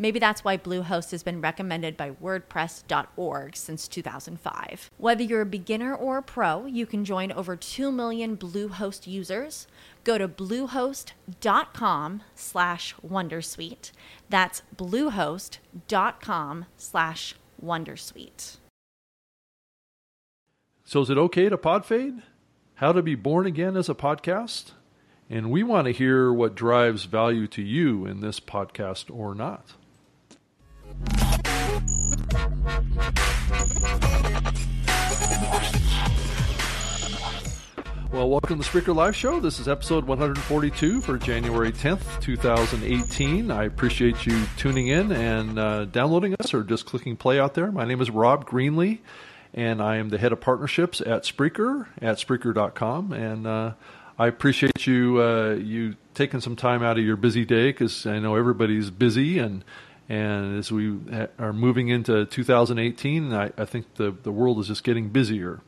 Maybe that's why Bluehost has been recommended by WordPress.org since 2005. Whether you're a beginner or a pro, you can join over 2 million Bluehost users. Go to bluehost.com slash Wondersuite. That's bluehost.com slash Wondersuite. So, is it okay to pod fade? How to be born again as a podcast? And we want to hear what drives value to you in this podcast or not. Well, welcome to the Spreaker Live Show. This is episode 142 for January 10th, 2018. I appreciate you tuning in and uh, downloading us or just clicking play out there. My name is Rob Greenlee, and I am the head of partnerships at Spreaker at Spreaker.com. And uh, I appreciate you uh, you taking some time out of your busy day because I know everybody's busy and and as we are moving into 2018, I, I think the the world is just getting busier.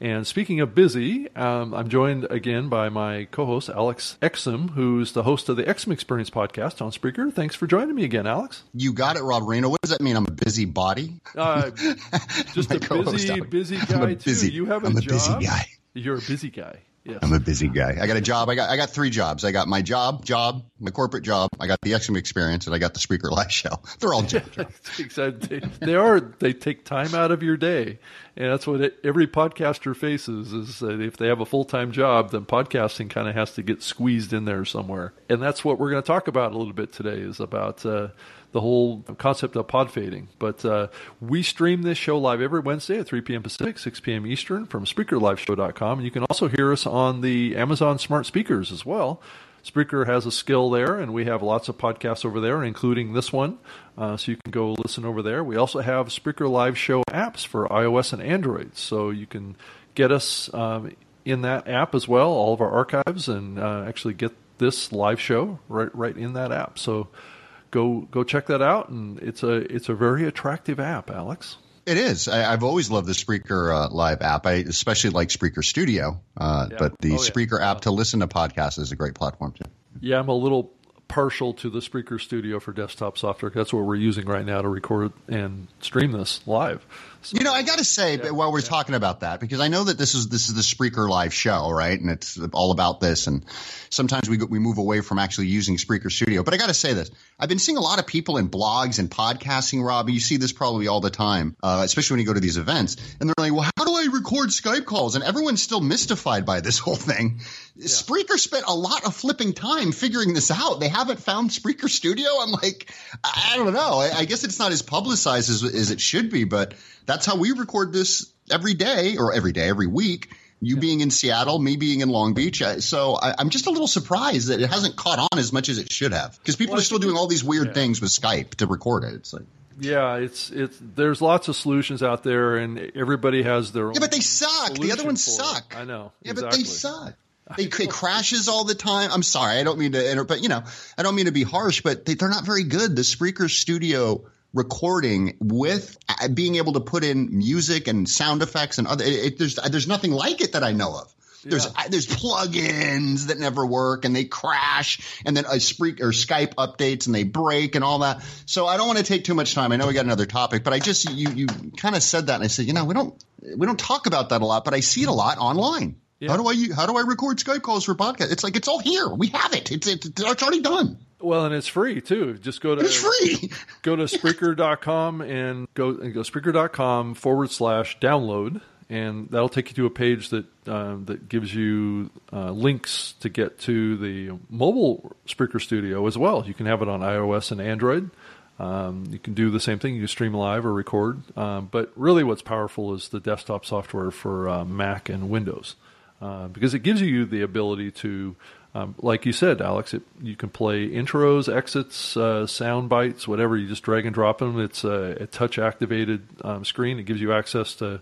And speaking of busy, um, I'm joined again by my co-host Alex Exum, who's the host of the Exum Experience podcast on Spreaker. Thanks for joining me again, Alex. You got it, Rob Reno. What does that mean? I'm a busy body. Uh, just a busy, busy guy busy, too. You have a I'm job. a busy guy. You're a busy guy. Yes. I'm a busy guy. I got a job. I got I got three jobs. I got my job, job, my corporate job. I got the Exum experience, and I got the Spreaker Live show. They're all jobs. exactly. They are. They take time out of your day, and that's what it, every podcaster faces. Is that if they have a full time job, then podcasting kind of has to get squeezed in there somewhere. And that's what we're going to talk about a little bit today. Is about. Uh, the whole concept of pod fading. But uh, we stream this show live every Wednesday at 3 p.m. Pacific, 6 p.m. Eastern from SpreakerLiveShow.com. And you can also hear us on the Amazon smart speakers as well. Spreaker has a skill there, and we have lots of podcasts over there, including this one. Uh, so you can go listen over there. We also have Spreaker Live Show apps for iOS and Android. So you can get us um, in that app as well, all of our archives, and uh, actually get this live show right right in that app. So go go check that out, and it's a it's a very attractive app, Alex. It is. I, have always loved the Spreaker uh, Live app. I especially like Spreaker Studio, uh, yeah. but the oh, Spreaker yeah. app to listen to podcasts is a great platform too. Yeah, I'm a little partial to the Spreaker Studio for desktop software. That's what we're using right now to record and stream this live. So, you know, I got to say, yeah, while we're yeah. talking about that, because I know that this is this is the Spreaker Live show, right? And it's all about this. And sometimes we we move away from actually using Spreaker Studio. But I got to say this: I've been seeing a lot of people in blogs and podcasting, Rob. You see this probably all the time, uh, especially when you go to these events, and they're like, "Well, how do I record Skype calls?" And everyone's still mystified by this whole thing. Yeah. Spreaker spent a lot of flipping time figuring this out. They haven't found Spreaker Studio. I'm like, I don't know. I, I guess it's not as publicized as, as it should be, but that's how we record this every day or every day, every week. You yeah. being in Seattle, me being in Long Beach. So I, am just a little surprised that it hasn't caught on as much as it should have because people well, are still doing all these weird yeah. things with Skype to record it. It's like, yeah, it's it's there's lots of solutions out there, and everybody has their own. Yeah, but they suck. The other ones suck. It. I know. Yeah, exactly. but they suck. They, it crashes all the time. I'm sorry, I don't mean to enter, but you know, I don't mean to be harsh, but they, they're not very good. The Spreaker Studio recording with uh, being able to put in music and sound effects and other. It, it, there's there's nothing like it that I know of. There's yeah. there's plugins that never work and they crash and then a Spreak or Skype updates and they break and all that. So I don't want to take too much time. I know we got another topic, but I just you you kind of said that and I said, you know, we don't we don't talk about that a lot, but I see it a lot online. Yeah. How do I how do I record Skype calls for podcast? It's like it's all here. We have it. It's it's, it's already done. Well, and it's free too. Just go to it's free. go to Spreaker.com and go and go Spreaker.com forward slash download, and that'll take you to a page that uh, that gives you uh, links to get to the mobile Spreaker Studio as well. You can have it on iOS and Android. Um, you can do the same thing. You can stream live or record. Um, but really, what's powerful is the desktop software for uh, Mac and Windows uh, because it gives you the ability to, um, like you said, Alex, it, you can play intros, exits, uh, sound bites, whatever. You just drag and drop them. It's a, a touch activated um, screen. It gives you access to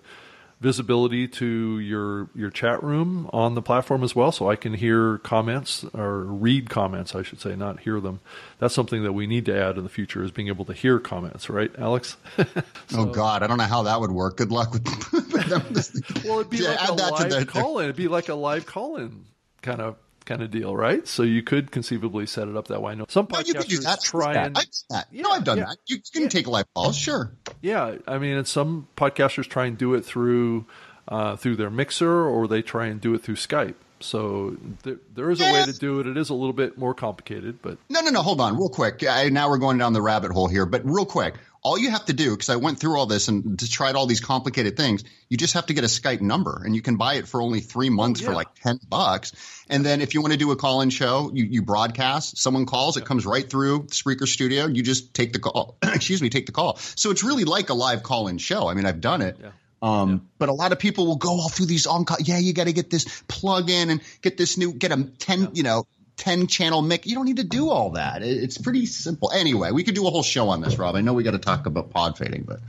visibility to your your chat room on the platform as well, so I can hear comments or read comments, I should say, not hear them. That's something that we need to add in the future is being able to hear comments, right, Alex? so, oh God, I don't know how that would work. Good luck with. well, it'd be yeah, like a live call-in. It'd be like a live call-in kind of kind of deal, right? So you could conceivably set it up that way. I know some podcasters no, you could do that. try and I've that. Yeah, no, I've done yeah. that. You can yeah. take live calls, sure. Yeah, I mean, and some podcasters try and do it through uh, through their mixer, or they try and do it through Skype. So there, there is a way to do it. It is a little bit more complicated, but no, no, no. Hold on, real quick. I, now we're going down the rabbit hole here, but real quick. All you have to do, because I went through all this and just tried all these complicated things, you just have to get a Skype number, and you can buy it for only three months oh, yeah. for like ten bucks. And then if you want to do a call-in show, you, you broadcast. Someone calls, it comes right through Spreaker Studio. You just take the call. excuse me, take the call. So it's really like a live call-in show. I mean, I've done it. Yeah. Um, yeah. but a lot of people will go all through these on call. Yeah, you got to get this plug in and get this new, get a 10, yeah. you know, 10 channel mic. You don't need to do all that. It's pretty simple. Anyway, we could do a whole show on this, Rob. I know we got to talk about pod fading, but.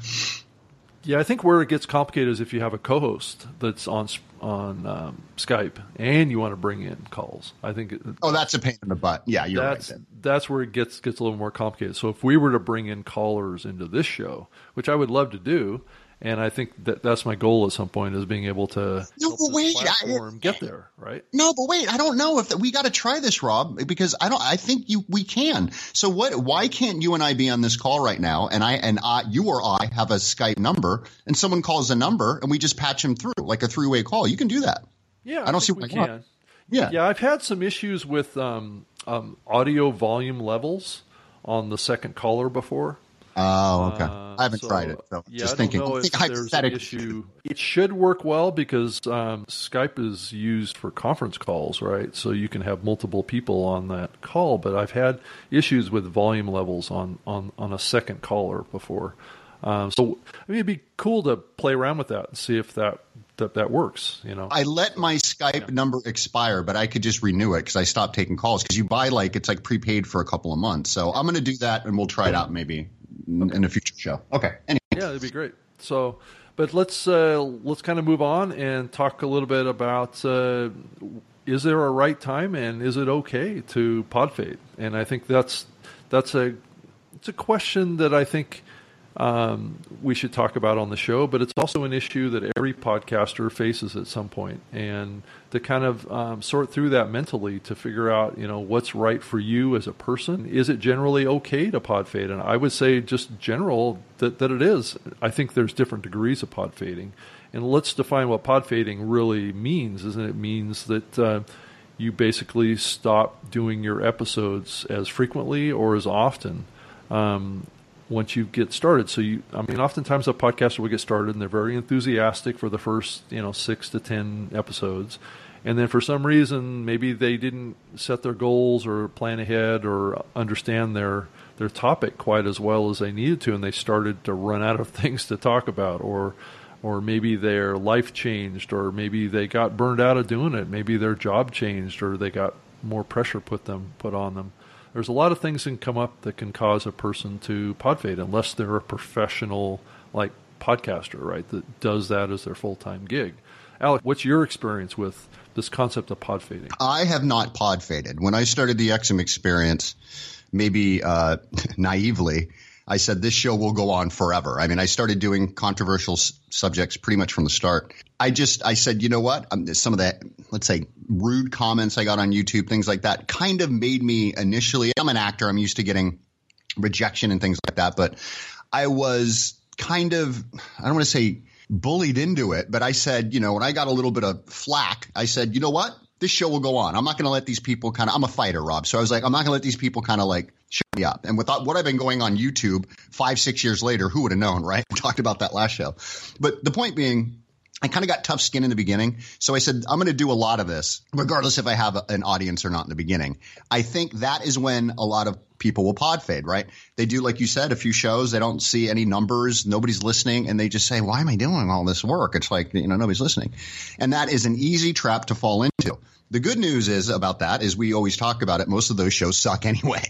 Yeah, I think where it gets complicated is if you have a co-host that's on on um, Skype and you want to bring in calls. I think. It, oh, that's a pain in the butt. Yeah, you're that's, right. That's where it gets gets a little more complicated. So if we were to bring in callers into this show, which I would love to do, and I think that that's my goal at some point is being able to no, but wait, platform I, get there, right? No, but wait, I don't know if the, we got to try this, Rob, because I don't. I think you we can. So what? Why can't you and I be on this call right now, and I and I, you or I have a Skype number, and someone calls a number, and we just patch him through like a three way call. You can do that. Yeah, I, I don't see why we can. Yeah, yeah. I've had some issues with um, um, audio volume levels on the second caller before. Oh, okay. Uh, I haven't so, tried it. So yeah, just thinking. Don't know if there's an issue. It should work well because um, Skype is used for conference calls, right? So you can have multiple people on that call. But I've had issues with volume levels on on on a second caller before. Um, so I mean, it'd be cool to play around with that and see if that that that works. You know, I let my Skype yeah. number expire, but I could just renew it because I stopped taking calls. Because you buy like it's like prepaid for a couple of months. So I'm going to do that, and we'll try it out maybe okay. in a future show. Okay. Anyway. Yeah, that'd be great. So, but let's uh, let's kind of move on and talk a little bit about uh, is there a right time and is it okay to pod fade? And I think that's that's a it's a question that I think um, we should talk about on the show, but it's also an issue that every podcaster faces at some point, and to kind of um, sort through that mentally to figure out, you know, what's right for you as a person. Is it generally okay to pod fade? And I would say, just general, that, that it is. I think there's different degrees of pod fading, and let's define what pod fading really means. Isn't it means that uh, you basically stop doing your episodes as frequently or as often. Um, once you get started. So you, I mean, oftentimes a podcaster will get started and they're very enthusiastic for the first, you know, six to ten episodes, and then for some reason maybe they didn't set their goals or plan ahead or understand their their topic quite as well as they needed to, and they started to run out of things to talk about, or or maybe their life changed, or maybe they got burned out of doing it, maybe their job changed, or they got more pressure put them put on them there's a lot of things that can come up that can cause a person to pod fade unless they're a professional like podcaster, right? That does that as their full time gig. Alec, what's your experience with this concept of pod fading? I have not pod faded. When I started the Exum experience, maybe uh, naively, I said this show will go on forever. I mean, I started doing controversial s- subjects pretty much from the start. I just I said, you know what? Um, some of the let's say rude comments I got on YouTube, things like that, kind of made me initially. I'm an actor. I'm used to getting rejection and things like that, but I was kind of I don't want to say bullied into it, but I said, you know, when I got a little bit of flack, I said, you know what? This show will go on. I'm not going to let these people kind of, I'm a fighter, Rob. So I was like, I'm not going to let these people kind of like shut me up. And with what I've been going on YouTube five, six years later, who would have known, right? We talked about that last show. But the point being, I kind of got tough skin in the beginning. So I said, I'm going to do a lot of this, regardless if I have a, an audience or not in the beginning. I think that is when a lot of people will pod fade, right? They do, like you said, a few shows. They don't see any numbers. Nobody's listening. And they just say, why am I doing all this work? It's like, you know, nobody's listening. And that is an easy trap to fall The good news is about that is we always talk about it. Most of those shows suck anyway.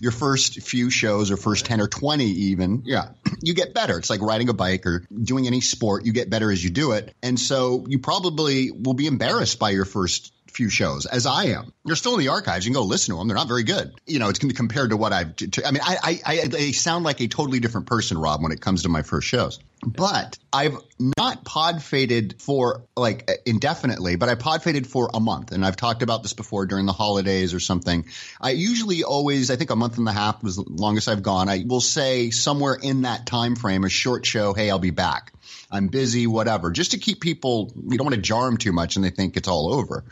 Your first few shows or first 10 or 20 even, yeah, you get better. It's like riding a bike or doing any sport. You get better as you do it. And so you probably will be embarrassed by your first few shows, as I am. They're still in the archives. You can go listen to them. They're not very good. You know, it's compared to what I've. To, I mean, I, I, I, I sound like a totally different person, Rob, when it comes to my first shows. But I've not pod faded for like indefinitely, but I pod faded for a month. And I've talked about this before during the holidays or something. I usually always, I think a month and a half was the longest I've gone. I will say somewhere in that time frame, a short show, hey, I'll be back. I'm busy, whatever, just to keep people, you don't want to jar them too much and they think it's all over.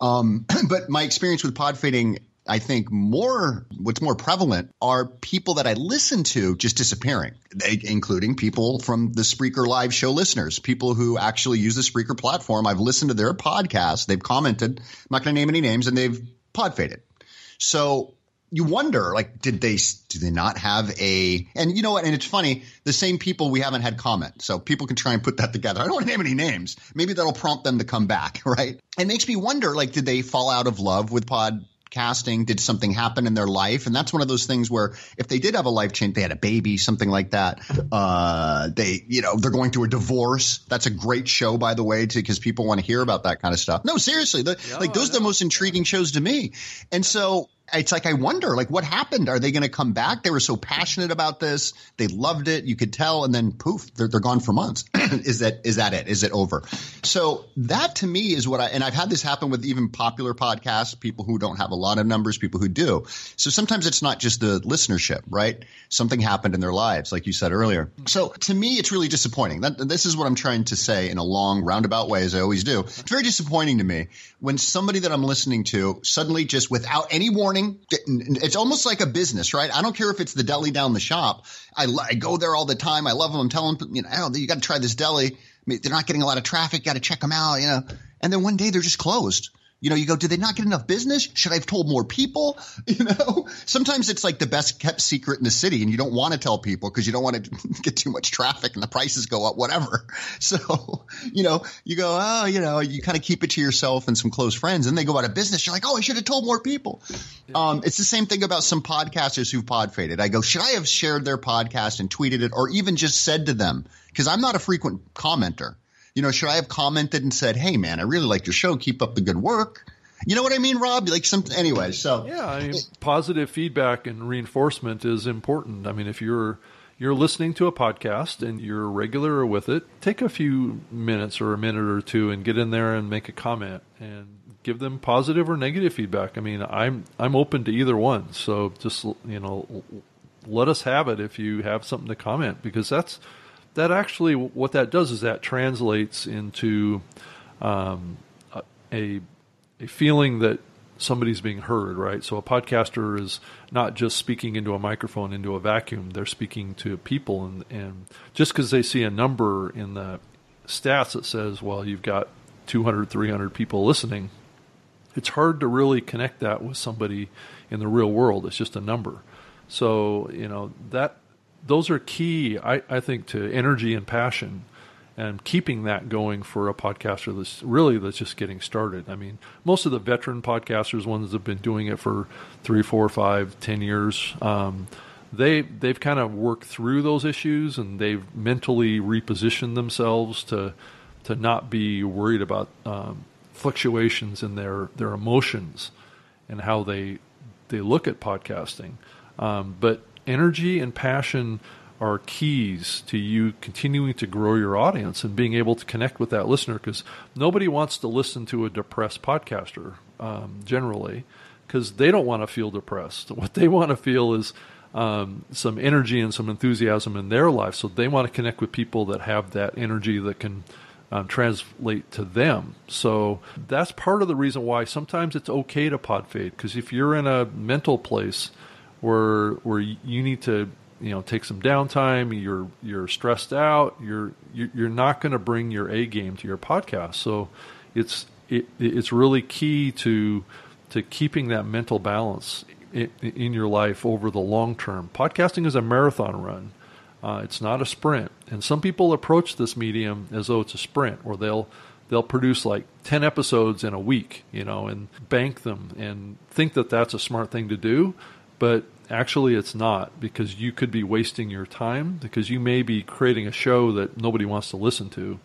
Um, but my experience with pod fading, I think more, what's more prevalent are people that I listen to just disappearing, they, including people from the Spreaker live show listeners, people who actually use the Spreaker platform. I've listened to their podcast. They've commented. I'm not going to name any names and they've pod faded. So you wonder, like, did they do they not have a? And you know what? And it's funny, the same people we haven't had comment, so people can try and put that together. I don't want to name any names. Maybe that'll prompt them to come back, right? It makes me wonder, like, did they fall out of love with pod casting? Did something happen in their life? And that's one of those things where if they did have a life change, they had a baby, something like that. Uh, they, you know, they're going through a divorce. That's a great show, by the way, because people want to hear about that kind of stuff. No, seriously, the, like those are the most intriguing shows to me. And so it's like I wonder, like, what happened? Are they going to come back? They were so passionate about this, they loved it. You could tell, and then poof, they're, they're gone for months. is that is that it? Is it over? So that to me is what I and I've had this happen with even popular podcasts, people who don't have a lot of numbers, people who do. So sometimes it's not just the listenership, right? Something happened in their lives, like you said earlier. So to me, it's really disappointing. That this is what I'm trying to say in a long roundabout way, as I always do. It's very disappointing to me when somebody that I'm listening to suddenly just without any warning, it's almost like a business, right? I don't care if it's the deli down the shop. I, I go there all the time. I love them. I'm telling them, you know, oh, you got to try this deli. I mean, they're not getting a lot of traffic. Got to check them out, you know. And then one day they're just closed. You know, you go, did they not get enough business? Should I have told more people? You know, sometimes it's like the best kept secret in the city and you don't want to tell people because you don't want to get too much traffic and the prices go up, whatever. So, you know, you go, oh, you know, you kind of keep it to yourself and some close friends and they go out of business. You're like, oh, I should have told more people. Um, it's the same thing about some podcasters who've pod faded. I go, should I have shared their podcast and tweeted it or even just said to them? Because I'm not a frequent commenter. You know, should I have commented and said, "Hey, man, I really like your show. Keep up the good work." You know what I mean, Rob? Like some anyway. So Yeah, I mean, positive feedback and reinforcement is important. I mean, if you're you're listening to a podcast and you're regular with it, take a few minutes or a minute or two and get in there and make a comment and give them positive or negative feedback. I mean, I'm I'm open to either one. So just you know, let us have it if you have something to comment because that's that actually what that does is that translates into um, a a feeling that somebody's being heard, right? So a podcaster is not just speaking into a microphone into a vacuum; they're speaking to people, and and just because they see a number in the stats that says, well, you've got 200, 300 people listening, it's hard to really connect that with somebody in the real world. It's just a number. So you know that those are key, I, I think, to energy and passion and keeping that going for a podcaster that's really that's just getting started. I mean, most of the veteran podcasters, ones that have been doing it for three, four, five, ten years, um, they they've kind of worked through those issues and they've mentally repositioned themselves to to not be worried about um, fluctuations in their their emotions and how they they look at podcasting. Um, but energy and passion are keys to you continuing to grow your audience and being able to connect with that listener because nobody wants to listen to a depressed podcaster um, generally because they don't want to feel depressed. What they want to feel is um, some energy and some enthusiasm in their life. So they want to connect with people that have that energy that can um, translate to them. So that's part of the reason why sometimes it's okay to pod fade because if you're in a mental place where where you need to you know take some downtime, you're you're stressed out, you're you're not going to bring your A game to your podcast. So it's it, it's really key to to keeping that mental balance in, in your life over the long term. Podcasting is a marathon run. Uh, it's not a sprint. And some people approach this medium as though it's a sprint, where they'll they'll produce like 10 episodes in a week, you know, and bank them and think that that's a smart thing to do. But actually, it's not because you could be wasting your time because you may be creating a show that nobody wants to listen to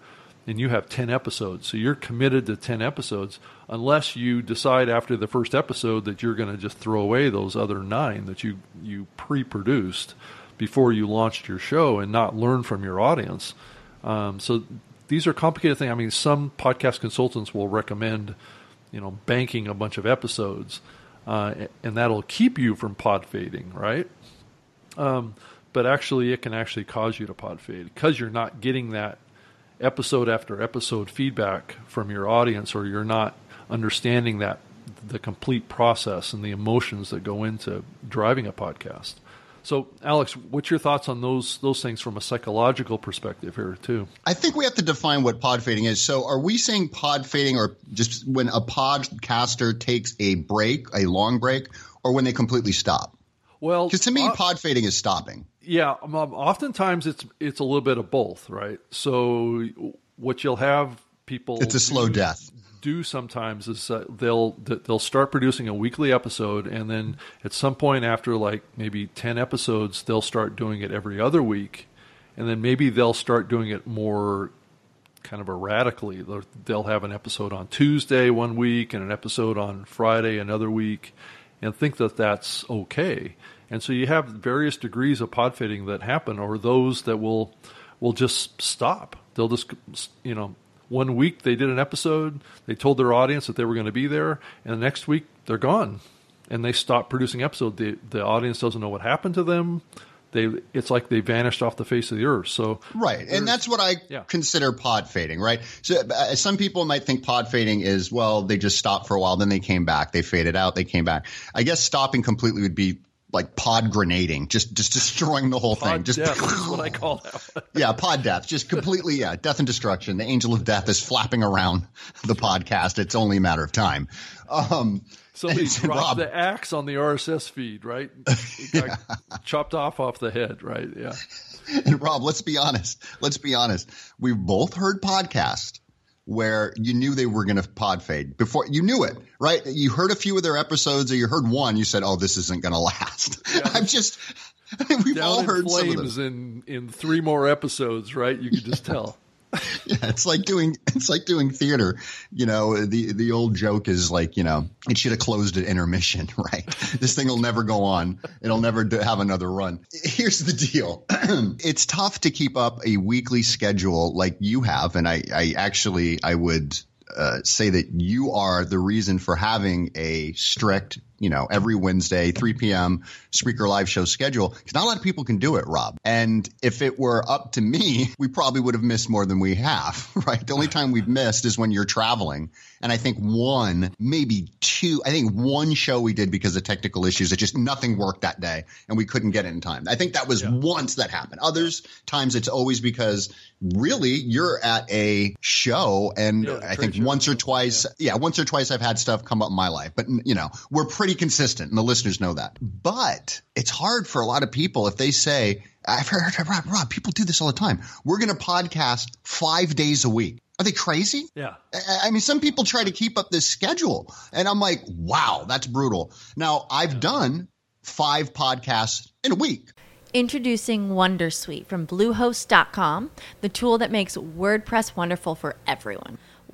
and you have 10 episodes. So you're committed to 10 episodes unless you decide after the first episode that you're going to just throw away those other nine that you, you pre produced before you launched your show and not learn from your audience. Um, so these are complicated things. I mean, some podcast consultants will recommend, you know, banking a bunch of episodes, uh, and that'll keep you from pod fading, right? Um, but actually, it can actually cause you to pod fade because you're not getting that episode after episode feedback from your audience, or you're not understanding that the complete process and the emotions that go into driving a podcast. So, Alex, what's your thoughts on those those things from a psychological perspective here too? I think we have to define what pod fading is. So, are we saying pod fading, or just when a podcaster takes a break, a long break, or when they completely stop? Well, because to me, uh, pod fading is stopping. Yeah, um, um, oftentimes it's it's a little bit of both, right? So, what you'll have people it's a slow death do sometimes is uh, they'll they'll start producing a weekly episode, and then at some point after like maybe ten episodes, they'll start doing it every other week, and then maybe they'll start doing it more kind of erratically. They'll, they'll have an episode on Tuesday one week and an episode on Friday another week, and think that that's okay. And so you have various degrees of pod fading that happen, or those that will will just stop. They'll just you know one week they did an episode, they told their audience that they were going to be there, and the next week they're gone, and they stop producing episodes. The the audience doesn't know what happened to them. They it's like they vanished off the face of the earth. So right, and that's what I yeah. consider pod fading. Right. So uh, some people might think pod fading is well, they just stopped for a while, then they came back, they faded out, they came back. I guess stopping completely would be like pod grenading, just just destroying the whole pod thing. Just death is what I call that. yeah, pod death, just completely yeah, death and destruction. The angel of death is flapping around the podcast. It's only a matter of time. Um, Somebody dropped Rob, the axe on the RSS feed, right? yeah. chopped off off the head, right? Yeah. And Rob, let's be honest. Let's be honest. We've both heard podcasts where you knew they were going to pod fade before you knew it, right? You heard a few of their episodes or you heard one, you said, "Oh, this isn't going to last." Yeah. I'm just I mean, we've Down all heard flames in in three more episodes, right? You could just tell. yeah, it's like doing it's like doing theater. You know, the the old joke is like, you know, it should have closed at intermission, right? this thing will never go on. It'll never have another run. Here's the deal. it's tough to keep up a weekly schedule like you have, and I, I actually I would uh, say that you are the reason for having a strict you know, every Wednesday, 3 p.m. Spreaker live show schedule because not a lot of people can do it, Rob. And if it were up to me, we probably would have missed more than we have, right? The only time we've missed is when you're traveling. And I think one, maybe two, I think one show we did because of technical issues. It just nothing worked that day and we couldn't get it in time. I think that was yeah. once that happened. Others times it's always because really you're at a show and yeah, I think once or twice, yeah. yeah, once or twice I've had stuff come up in my life, but you know, we're pretty pretty consistent, and the listeners know that. But it's hard for a lot of people if they say, I've heard, Rob, Rob, people do this all the time. We're going to podcast five days a week. Are they crazy? Yeah. I mean, some people try to keep up this schedule, and I'm like, wow, that's brutal. Now, I've yeah. done five podcasts in a week. Introducing Wondersuite from Bluehost.com, the tool that makes WordPress wonderful for everyone.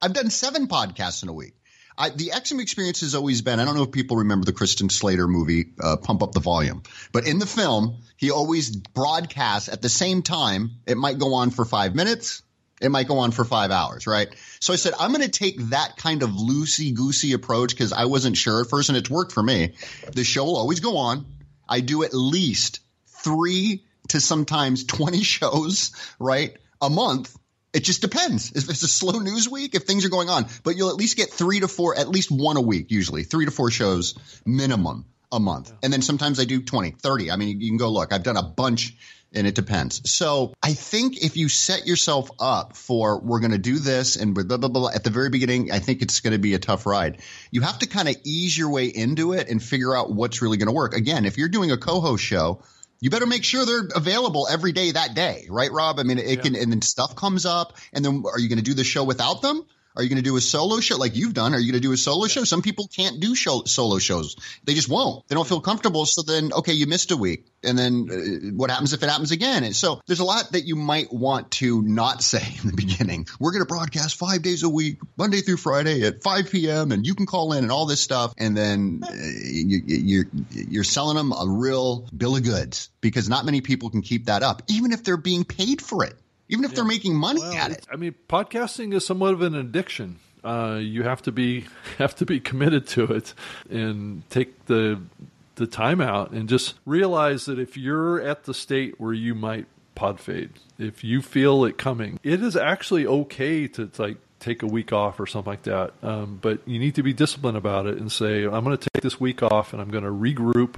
I've done seven podcasts in a week. I, the Exum experience has always been. I don't know if people remember the Christian Slater movie, uh, Pump Up the Volume, but in the film, he always broadcasts at the same time. It might go on for five minutes. It might go on for five hours, right? So I said, I'm going to take that kind of loosey goosey approach because I wasn't sure at first and it's worked for me. The show will always go on. I do at least three to sometimes 20 shows, right? A month it just depends. If it's a slow news week, if things are going on, but you'll at least get three to four, at least one a week, usually three to four shows minimum a month. And then sometimes I do 20, 30. I mean, you can go look, I've done a bunch and it depends. So I think if you set yourself up for we're going to do this and blah, blah, blah, at the very beginning, I think it's going to be a tough ride. You have to kind of ease your way into it and figure out what's really going to work. Again, if you're doing a co-host show, you better make sure they're available every day that day, right, Rob? I mean, it yeah. can, and then stuff comes up, and then are you going to do the show without them? Are you going to do a solo show like you've done? Are you going to do a solo show? Some people can't do show, solo shows. They just won't. They don't feel comfortable. So then, okay, you missed a week. And then uh, what happens if it happens again? And so there's a lot that you might want to not say in the beginning. We're going to broadcast five days a week, Monday through Friday at 5 p.m. and you can call in and all this stuff. And then uh, you, you're, you're selling them a real bill of goods because not many people can keep that up, even if they're being paid for it even if yeah. they're making money well, at it. I mean, podcasting is somewhat of an addiction. Uh, you have to be have to be committed to it and take the the time out and just realize that if you're at the state where you might pod fade, if you feel it coming, it is actually okay to like take a week off or something like that. Um, but you need to be disciplined about it and say, I'm going to take this week off and I'm going to regroup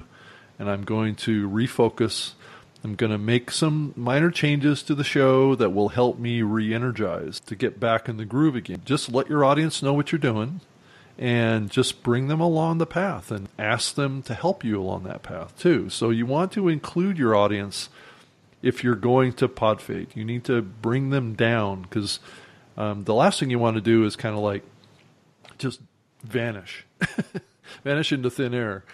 and I'm going to refocus I'm going to make some minor changes to the show that will help me re energize to get back in the groove again. Just let your audience know what you're doing and just bring them along the path and ask them to help you along that path too. So you want to include your audience if you're going to pod fade. You need to bring them down because um, the last thing you want to do is kind of like just vanish. vanish into thin air.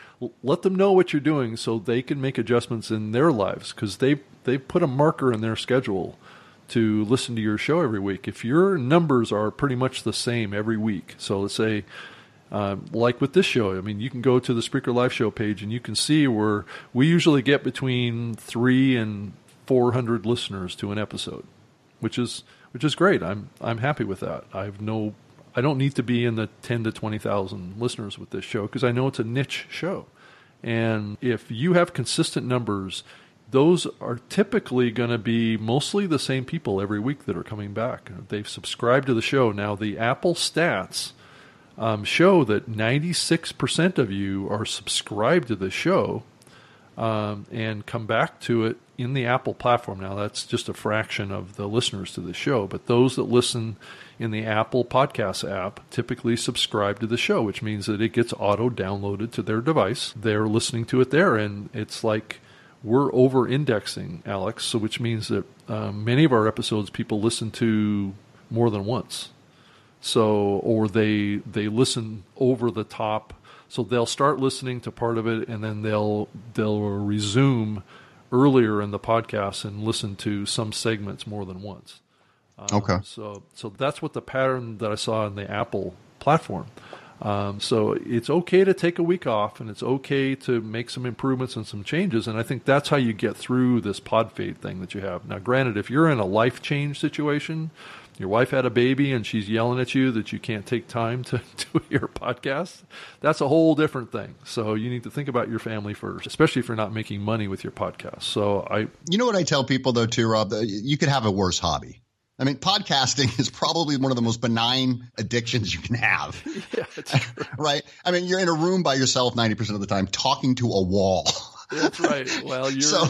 Let them know what you're doing so they can make adjustments in their lives because they they put a marker in their schedule to listen to your show every week. If your numbers are pretty much the same every week, so let's say. Uh, like with this show, I mean, you can go to the Spreaker Live Show page and you can see where we usually get between three and four hundred listeners to an episode, which is which is great. I'm I'm happy with that. I have no I don't need to be in the 10 to 20,000 listeners with this show because I know it's a niche show. And if you have consistent numbers, those are typically going to be mostly the same people every week that are coming back. They've subscribed to the show. Now, the Apple stats um, show that 96% of you are subscribed to the show um, and come back to it in the Apple platform. Now, that's just a fraction of the listeners to the show, but those that listen in the Apple Podcast app typically subscribe to the show, which means that it gets auto downloaded to their device. They're listening to it there, and it's like we're over indexing, Alex, so which means that um, many of our episodes people listen to more than once. So, or they they listen over the top. So they'll start listening to part of it, and then they'll they'll resume earlier in the podcast and listen to some segments more than once. Um, okay. So so that's what the pattern that I saw in the Apple platform. Um, so it's okay to take a week off, and it's okay to make some improvements and some changes. And I think that's how you get through this pod fade thing that you have. Now, granted, if you're in a life change situation, your wife had a baby and she's yelling at you that you can't take time to do your podcast, that's a whole different thing. So you need to think about your family first, especially if you're not making money with your podcast. So I, you know what I tell people though too, Rob, you could have a worse hobby. I mean, podcasting is probably one of the most benign addictions you can have. Yeah, right? I mean, you're in a room by yourself 90% of the time talking to a wall. That's right. Well, you're So-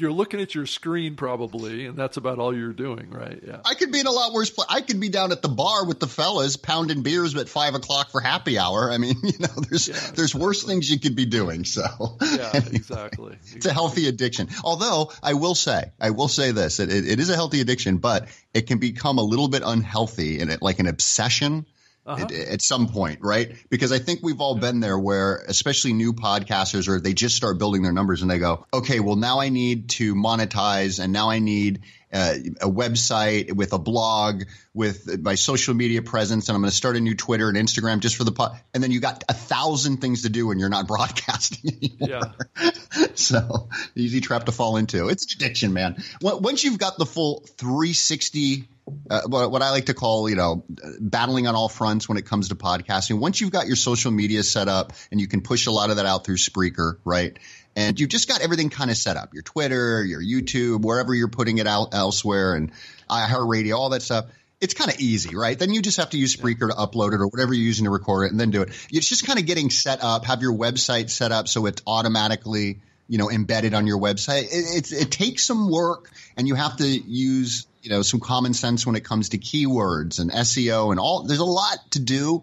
you're looking at your screen probably, and that's about all you're doing, right? Yeah. I could be in a lot worse place. I could be down at the bar with the fellas pounding beers at five o'clock for happy hour. I mean, you know, there's Yeah, there's worse things you could be doing. So Yeah, Anyway, exactly. It's a healthy addiction. Although I will say, I will say this: it, it, it is a healthy addiction, but it can become a little bit unhealthy and it, like an obsession. Uh-huh. At, at some point, right? Because I think we've all been there where, especially new podcasters, or they just start building their numbers and they go, okay, well, now I need to monetize and now I need uh, a website with a blog with my social media presence and I'm going to start a new Twitter and Instagram just for the pod. And then you got a thousand things to do and you're not broadcasting anymore. Yeah. so easy trap to fall into. It's an addiction, man. Once once you've got the full 360, uh, what, what I like to call, you know, battling on all fronts when it comes to podcasting. Once you've got your social media set up and you can push a lot of that out through Spreaker, right? And you've just got everything kind of set up, your Twitter, your YouTube, wherever you're putting it out elsewhere and iHeartRadio, all that stuff. It's kind of easy, right? Then you just have to use Spreaker to upload it or whatever you're using to record it and then do it. It's just kind of getting set up, have your website set up so it's automatically, you know, embedded on your website. It, it's, it takes some work and you have to use, you know, some common sense when it comes to keywords and SEO and all. There's a lot to do.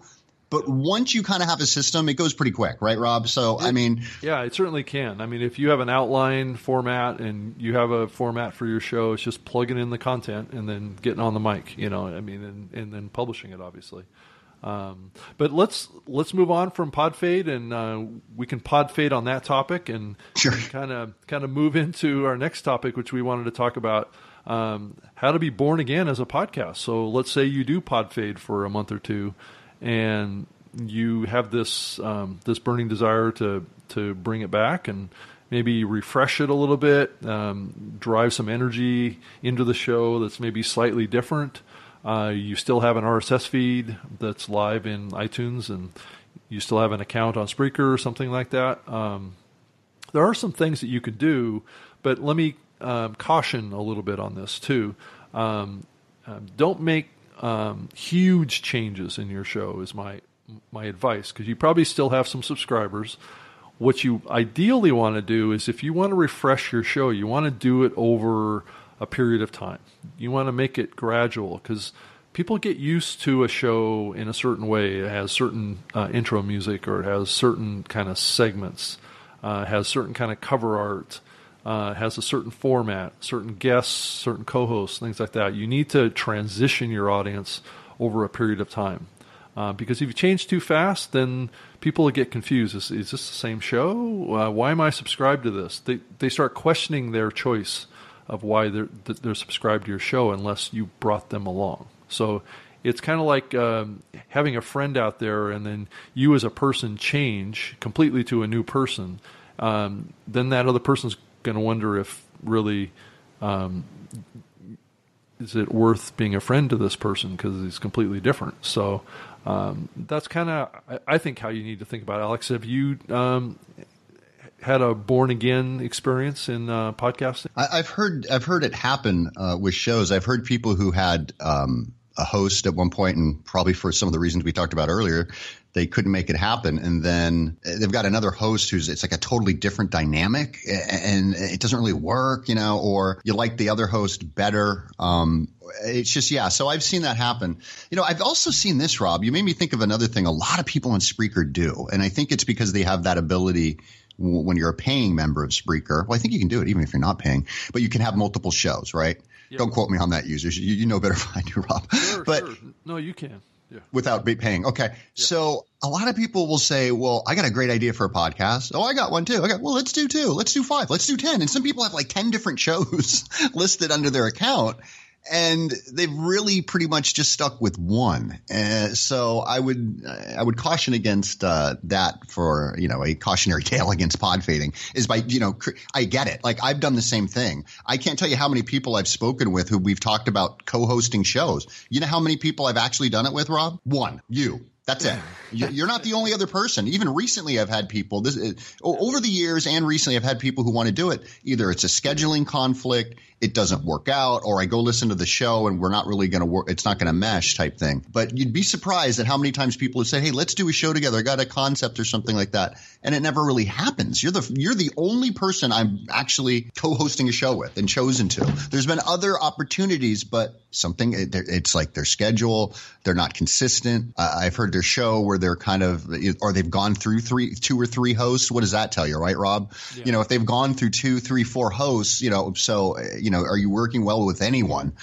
But once you kind of have a system, it goes pretty quick, right, Rob? So, I mean, Yeah, it certainly can. I mean, if you have an outline format and you have a format for your show, it's just plugging in the content and then getting on the mic. You know, I mean, and, and then publishing it, obviously. Um, but let's let's move on from pod fade, and uh, we can pod fade on that topic, and kind of kind of move into our next topic, which we wanted to talk about um, how to be born again as a podcast. So let's say you do pod fade for a month or two, and you have this um, this burning desire to to bring it back and maybe refresh it a little bit, um, drive some energy into the show that's maybe slightly different. Uh, you still have an RSS feed that's live in iTunes, and you still have an account on Spreaker or something like that. Um, there are some things that you could do, but let me um, caution a little bit on this too. Um, um, don't make um, huge changes in your show. Is my my advice because you probably still have some subscribers. What you ideally want to do is if you want to refresh your show, you want to do it over a period of time. You want to make it gradual because people get used to a show in a certain way. It has certain uh, intro music or it has certain kind of segments, uh, has certain kind of cover art, uh, has a certain format, certain guests, certain co-hosts, things like that. You need to transition your audience over a period of time. Uh, because if you change too fast, then people get confused. Is, is this the same show? Uh, why am I subscribed to this? They they start questioning their choice of why they're they're subscribed to your show unless you brought them along. So it's kind of like um, having a friend out there, and then you as a person change completely to a new person. Um, then that other person's going to wonder if really um, is it worth being a friend to this person because he's completely different. So um, that's kind of I, I think how you need to think about it. Alex. Have you um, had a born again experience in uh, podcasting? I, I've heard I've heard it happen uh, with shows. I've heard people who had um, a host at one point, and probably for some of the reasons we talked about earlier, they couldn't make it happen. And then they've got another host who's it's like a totally different dynamic, and it doesn't really work, you know. Or you like the other host better. Um, it's just yeah. So I've seen that happen. You know, I've also seen this, Rob. You made me think of another thing. A lot of people on Spreaker do, and I think it's because they have that ability when you're a paying member of Spreaker. Well, I think you can do it even if you're not paying, but you can have multiple shows, right? Don't quote me on that, users. You, you know better than I do, Rob. Sure, but sure. No, you can. Yeah. Without be paying. Okay. So a lot of people will say, well, I got a great idea for a podcast. Oh, I got one too. Okay. Well, let's do two. Let's do five. Let's do 10. And some people have like 10 different shows listed under their account and they've really pretty much just stuck with one. Uh, so I would I would caution against uh, that for you know a cautionary tale against pod fading is by you know cr- I get it like I've done the same thing. I can't tell you how many people I've spoken with who we've talked about co-hosting shows. You know how many people I've actually done it with, Rob? One, you. That's it. You're not the only other person. Even recently, I've had people. This over the years and recently, I've had people who want to do it. Either it's a scheduling conflict, it doesn't work out, or I go listen to the show and we're not really going to work. It's not going to mesh, type thing. But you'd be surprised at how many times people have said, "Hey, let's do a show together." I got a concept or something like that, and it never really happens. You're the you're the only person I'm actually co-hosting a show with and chosen to. There's been other opportunities, but something it's like their schedule, they're not consistent. Uh, I've heard their show where they're kind of or they've gone through three two or three hosts what does that tell you right rob yeah. you know if they've gone through two three four hosts you know so you know are you working well with anyone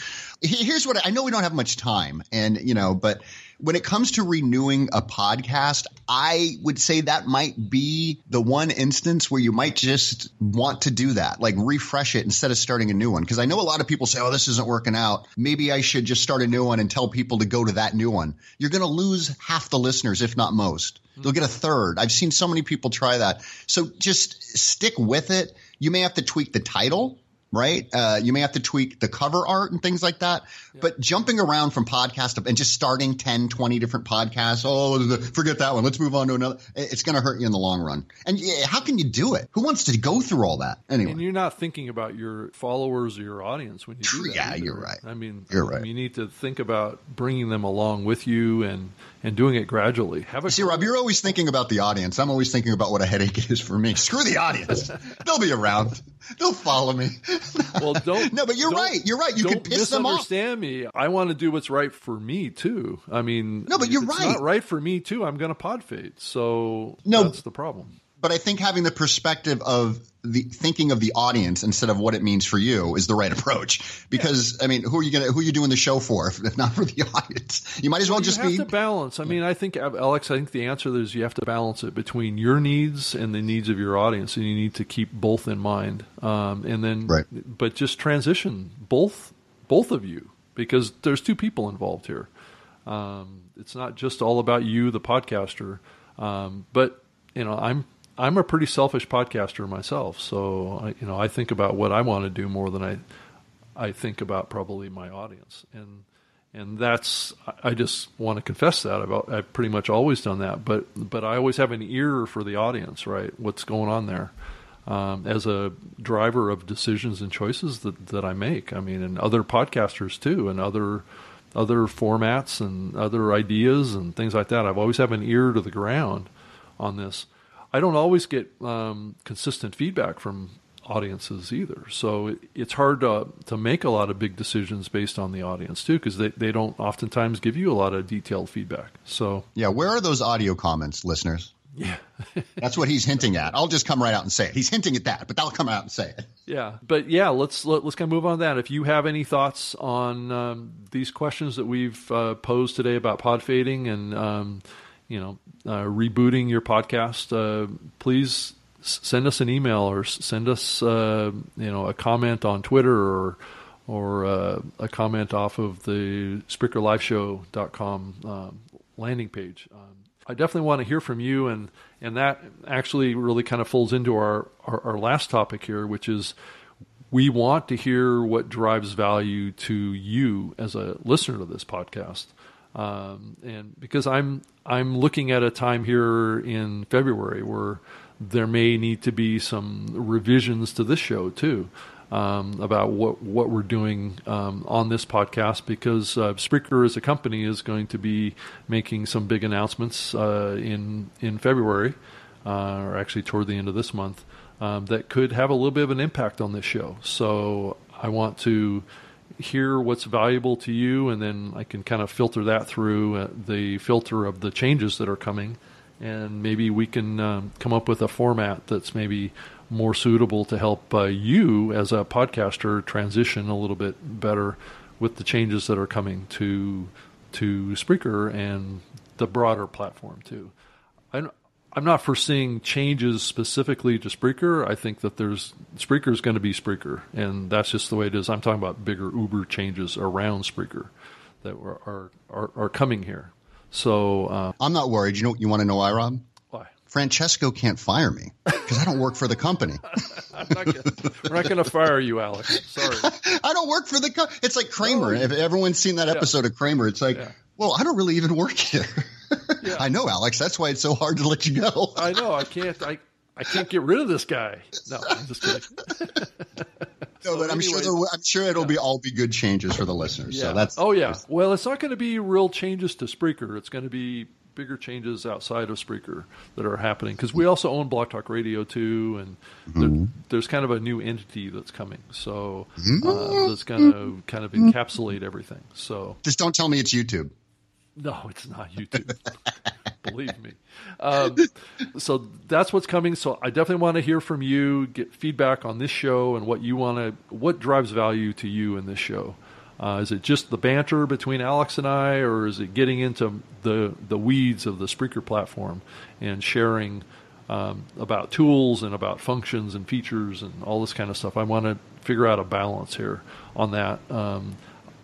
here's what I know we don't have much time and you know but when it comes to renewing a podcast, I would say that might be the one instance where you might just want to do that, like refresh it instead of starting a new one. Cause I know a lot of people say, Oh, this isn't working out. Maybe I should just start a new one and tell people to go to that new one. You're going to lose half the listeners, if not most. Hmm. You'll get a third. I've seen so many people try that. So just stick with it. You may have to tweak the title right? Uh, you may have to tweak the cover art and things like that. Yeah. But jumping around from podcast and just starting 10, 20 different podcasts, oh, forget that one. Let's move on to another. It's going to hurt you in the long run. And how can you do it? Who wants to go through all that anyway? And you're not thinking about your followers or your audience when you do that. Yeah, either. you're right. I mean, you're right. You need to think about bringing them along with you and and doing it gradually. Have a See, Rob, you're always thinking about the audience. I'm always thinking about what a headache is for me. Screw the audience. They'll be around. They'll follow me. well, don't. no, but you're right. You're right. You can piss them off. Understand me. I want to do what's right for me too. I mean, no, but you're right. Not right for me too. I'm going to pod fade. So no, that's the problem but I think having the perspective of the thinking of the audience instead of what it means for you is the right approach. Because yeah. I mean, who are you gonna who are you doing the show for if not for the audience? You might as well, just have be to balance. I mean, I think Alex, I think the answer is you have to balance it between your needs and the needs of your audience, and you need to keep both in mind. Um, and then, right. but just transition both both of you because there's two people involved here. Um, it's not just all about you, the podcaster, um, but you know, I'm I'm a pretty selfish podcaster myself, so I, you know I think about what I want to do more than I I think about probably my audience, and and that's I just want to confess that I've I've pretty much always done that, but but I always have an ear for the audience, right? What's going on there? Um, as a driver of decisions and choices that, that I make. I mean, and other podcasters too, and other other formats and other ideas and things like that. I've always have an ear to the ground on this. I don't always get um, consistent feedback from audiences either. So it, it's hard to, to make a lot of big decisions based on the audience too, because they, they don't oftentimes give you a lot of detailed feedback. So yeah, where are those audio comments, listeners? Yeah, that's what he's hinting at. I'll just come right out and say it. He's hinting at that, but I'll come out and say it. Yeah, but yeah, let's let, us let us kind of move on to that. If you have any thoughts on um, these questions that we've uh, posed today about pod fading and um, you know, uh, rebooting your podcast, uh, please send us an email or send us, uh, you know, a comment on Twitter or or uh, a comment off of the SpreakerLiveShow.com um, landing page. Um, I definitely want to hear from you, and and that actually really kind of folds into our, our, our last topic here, which is we want to hear what drives value to you as a listener to this podcast. Um, and because I'm I'm looking at a time here in February where there may need to be some revisions to this show too. Um, about what what we're doing um, on this podcast because uh, Spreaker as a company is going to be making some big announcements uh, in in February, uh, or actually toward the end of this month, um, that could have a little bit of an impact on this show. So I want to hear what's valuable to you, and then I can kind of filter that through uh, the filter of the changes that are coming, and maybe we can um, come up with a format that's maybe more suitable to help uh, you as a podcaster transition a little bit better with the changes that are coming to to Spreaker and the broader platform too. I, I'm not foreseeing changes specifically to Spreaker. I think that there's Spreaker is going to be Spreaker, and that's just the way it is. I'm talking about bigger Uber changes around Spreaker that are are, are coming here. So uh, I'm not worried. You know, you want to know why, Rob? why? Francesco can't fire me because I don't work for the company. I'm not gonna, we're not going to fire you, Alex. Sorry. I don't work for the co- It's like Kramer. If everyone's seen that episode of Kramer, it's like, Yeah. well, I don't really even work here. I know, Alex. That's why it's so hard to let you go. I know. I can't. I I can't get rid of this guy. No, I'm just kidding. No, but I'm sure will- I'm sure it'll be all be good changes for the listeners. So that's oh yeah. Well, it's not going to be real changes to Spreaker. It's going to be bigger changes outside of Spreaker that are happening because we also own Blog Talk Radio too, and there, there's kind of a new entity that's coming. So uh, that's going to kind of encapsulate everything. So just don't tell me it's YouTube. No, it's not YouTube. Believe me. Um, so that's what's coming. So I definitely want to hear from you, get feedback on this show, and what you want to, what drives value to you in this show. Uh, is it just the banter between Alex and I, or is it getting into the the weeds of the Spreaker platform and sharing um, about tools and about functions and features and all this kind of stuff? I want to figure out a balance here on that. Um,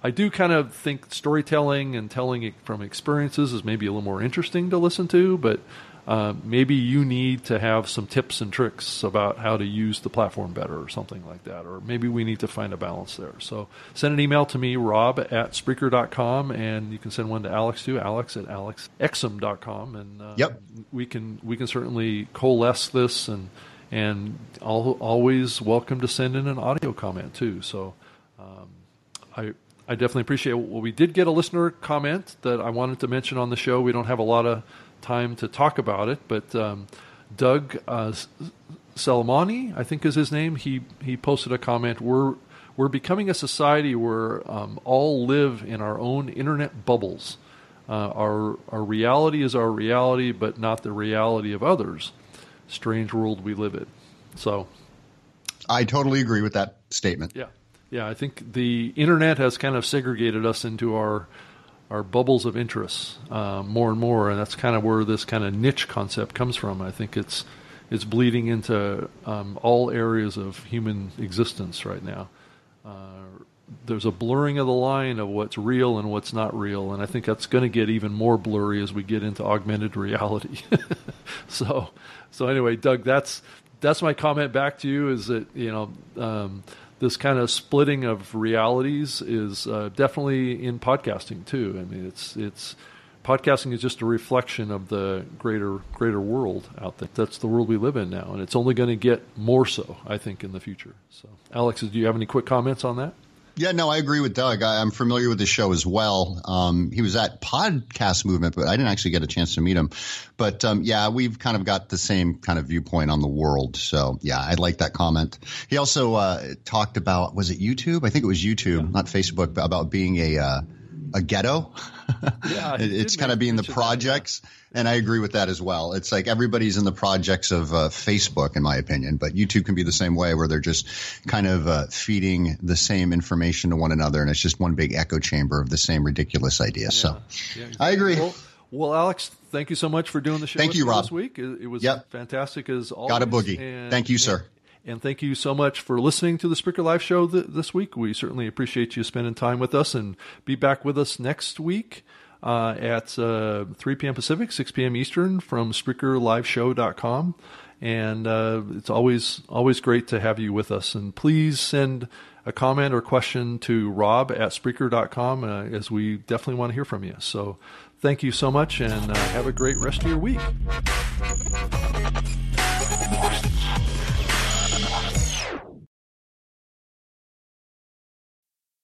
I do kind of think storytelling and telling it from experiences is maybe a little more interesting to listen to, but uh, maybe you need to have some tips and tricks about how to use the platform better or something like that. Or maybe we need to find a balance there. So send an email to me, rob at Spreaker.com, and you can send one to Alex too, alex at alexexum.com. And uh, Yep. we can we can certainly coalesce this and and al always welcome to send in an audio comment too. So um, I I definitely appreciate it. Well, we did get a listener comment that I wanted to mention on the show. We don't have a lot of time to talk about it, but um, Doug uh, Salamani, I think is his name. He he posted a comment. We're we're becoming a society where um, all live in our own internet bubbles. Uh, our our reality is our reality, but not the reality of others. Strange world we live in. So I totally agree with that statement. yeah, yeah. I think the internet has kind of segregated us into our our bubbles of interests uh, more and more, and that's kind of where this kind of niche concept comes from. I think it's it's bleeding into um, all areas of human existence right now. Uh, there's a blurring of the line of what's real and what's not real, and I think that's going to get even more blurry as we get into augmented reality. so, so anyway, Doug, that's that's my comment back to you. Is that you know um, this kind of splitting of realities is uh, definitely in podcasting too. I mean, it's it's podcasting is just a reflection of the greater greater world out there. That's the world we live in now, and it's only going to get more so, I think, in the future. So, Alex, do you have any quick comments on that? Yeah, no, I agree with Doug. I, I'm familiar with the show as well. Um, he was at Podcast Movement, but I didn't actually get a chance to meet him. But um, yeah, we've kind of got the same kind of viewpoint on the world. So yeah, I like that comment. He also uh, talked about was it YouTube? I think it was YouTube, not Facebook, but about being a uh, a ghetto. Yeah, It- it's kind of being the mention that, yeah. projects, and I agree with that as well. It's like everybody's in the projects of uh, Facebook, in my opinion, but YouTube can be the same way, where they're just kind of uh, feeding the same information to one another, and it's just one big echo chamber of the same ridiculous idea. So, Yeah, I agree. Well, well, Alex, thank you so much for doing the show. Thank you, Rob. This week, it, it was Yep. fantastic as always. Got a boogie. And- Thank you, sir. And, thank you so much for listening to the Spreaker Live Show th- this week. We certainly appreciate you spending time with us, and be back with us next week. Uh, at uh, 3 p.m. Pacific, 6 p.m. Eastern from SpreakerLiveShow.com. And uh, it's always always great to have you with us. And please send a comment or question to rob at Spreaker.com uh, as we definitely want to hear from you. So thank you so much and uh, have a great rest of your week.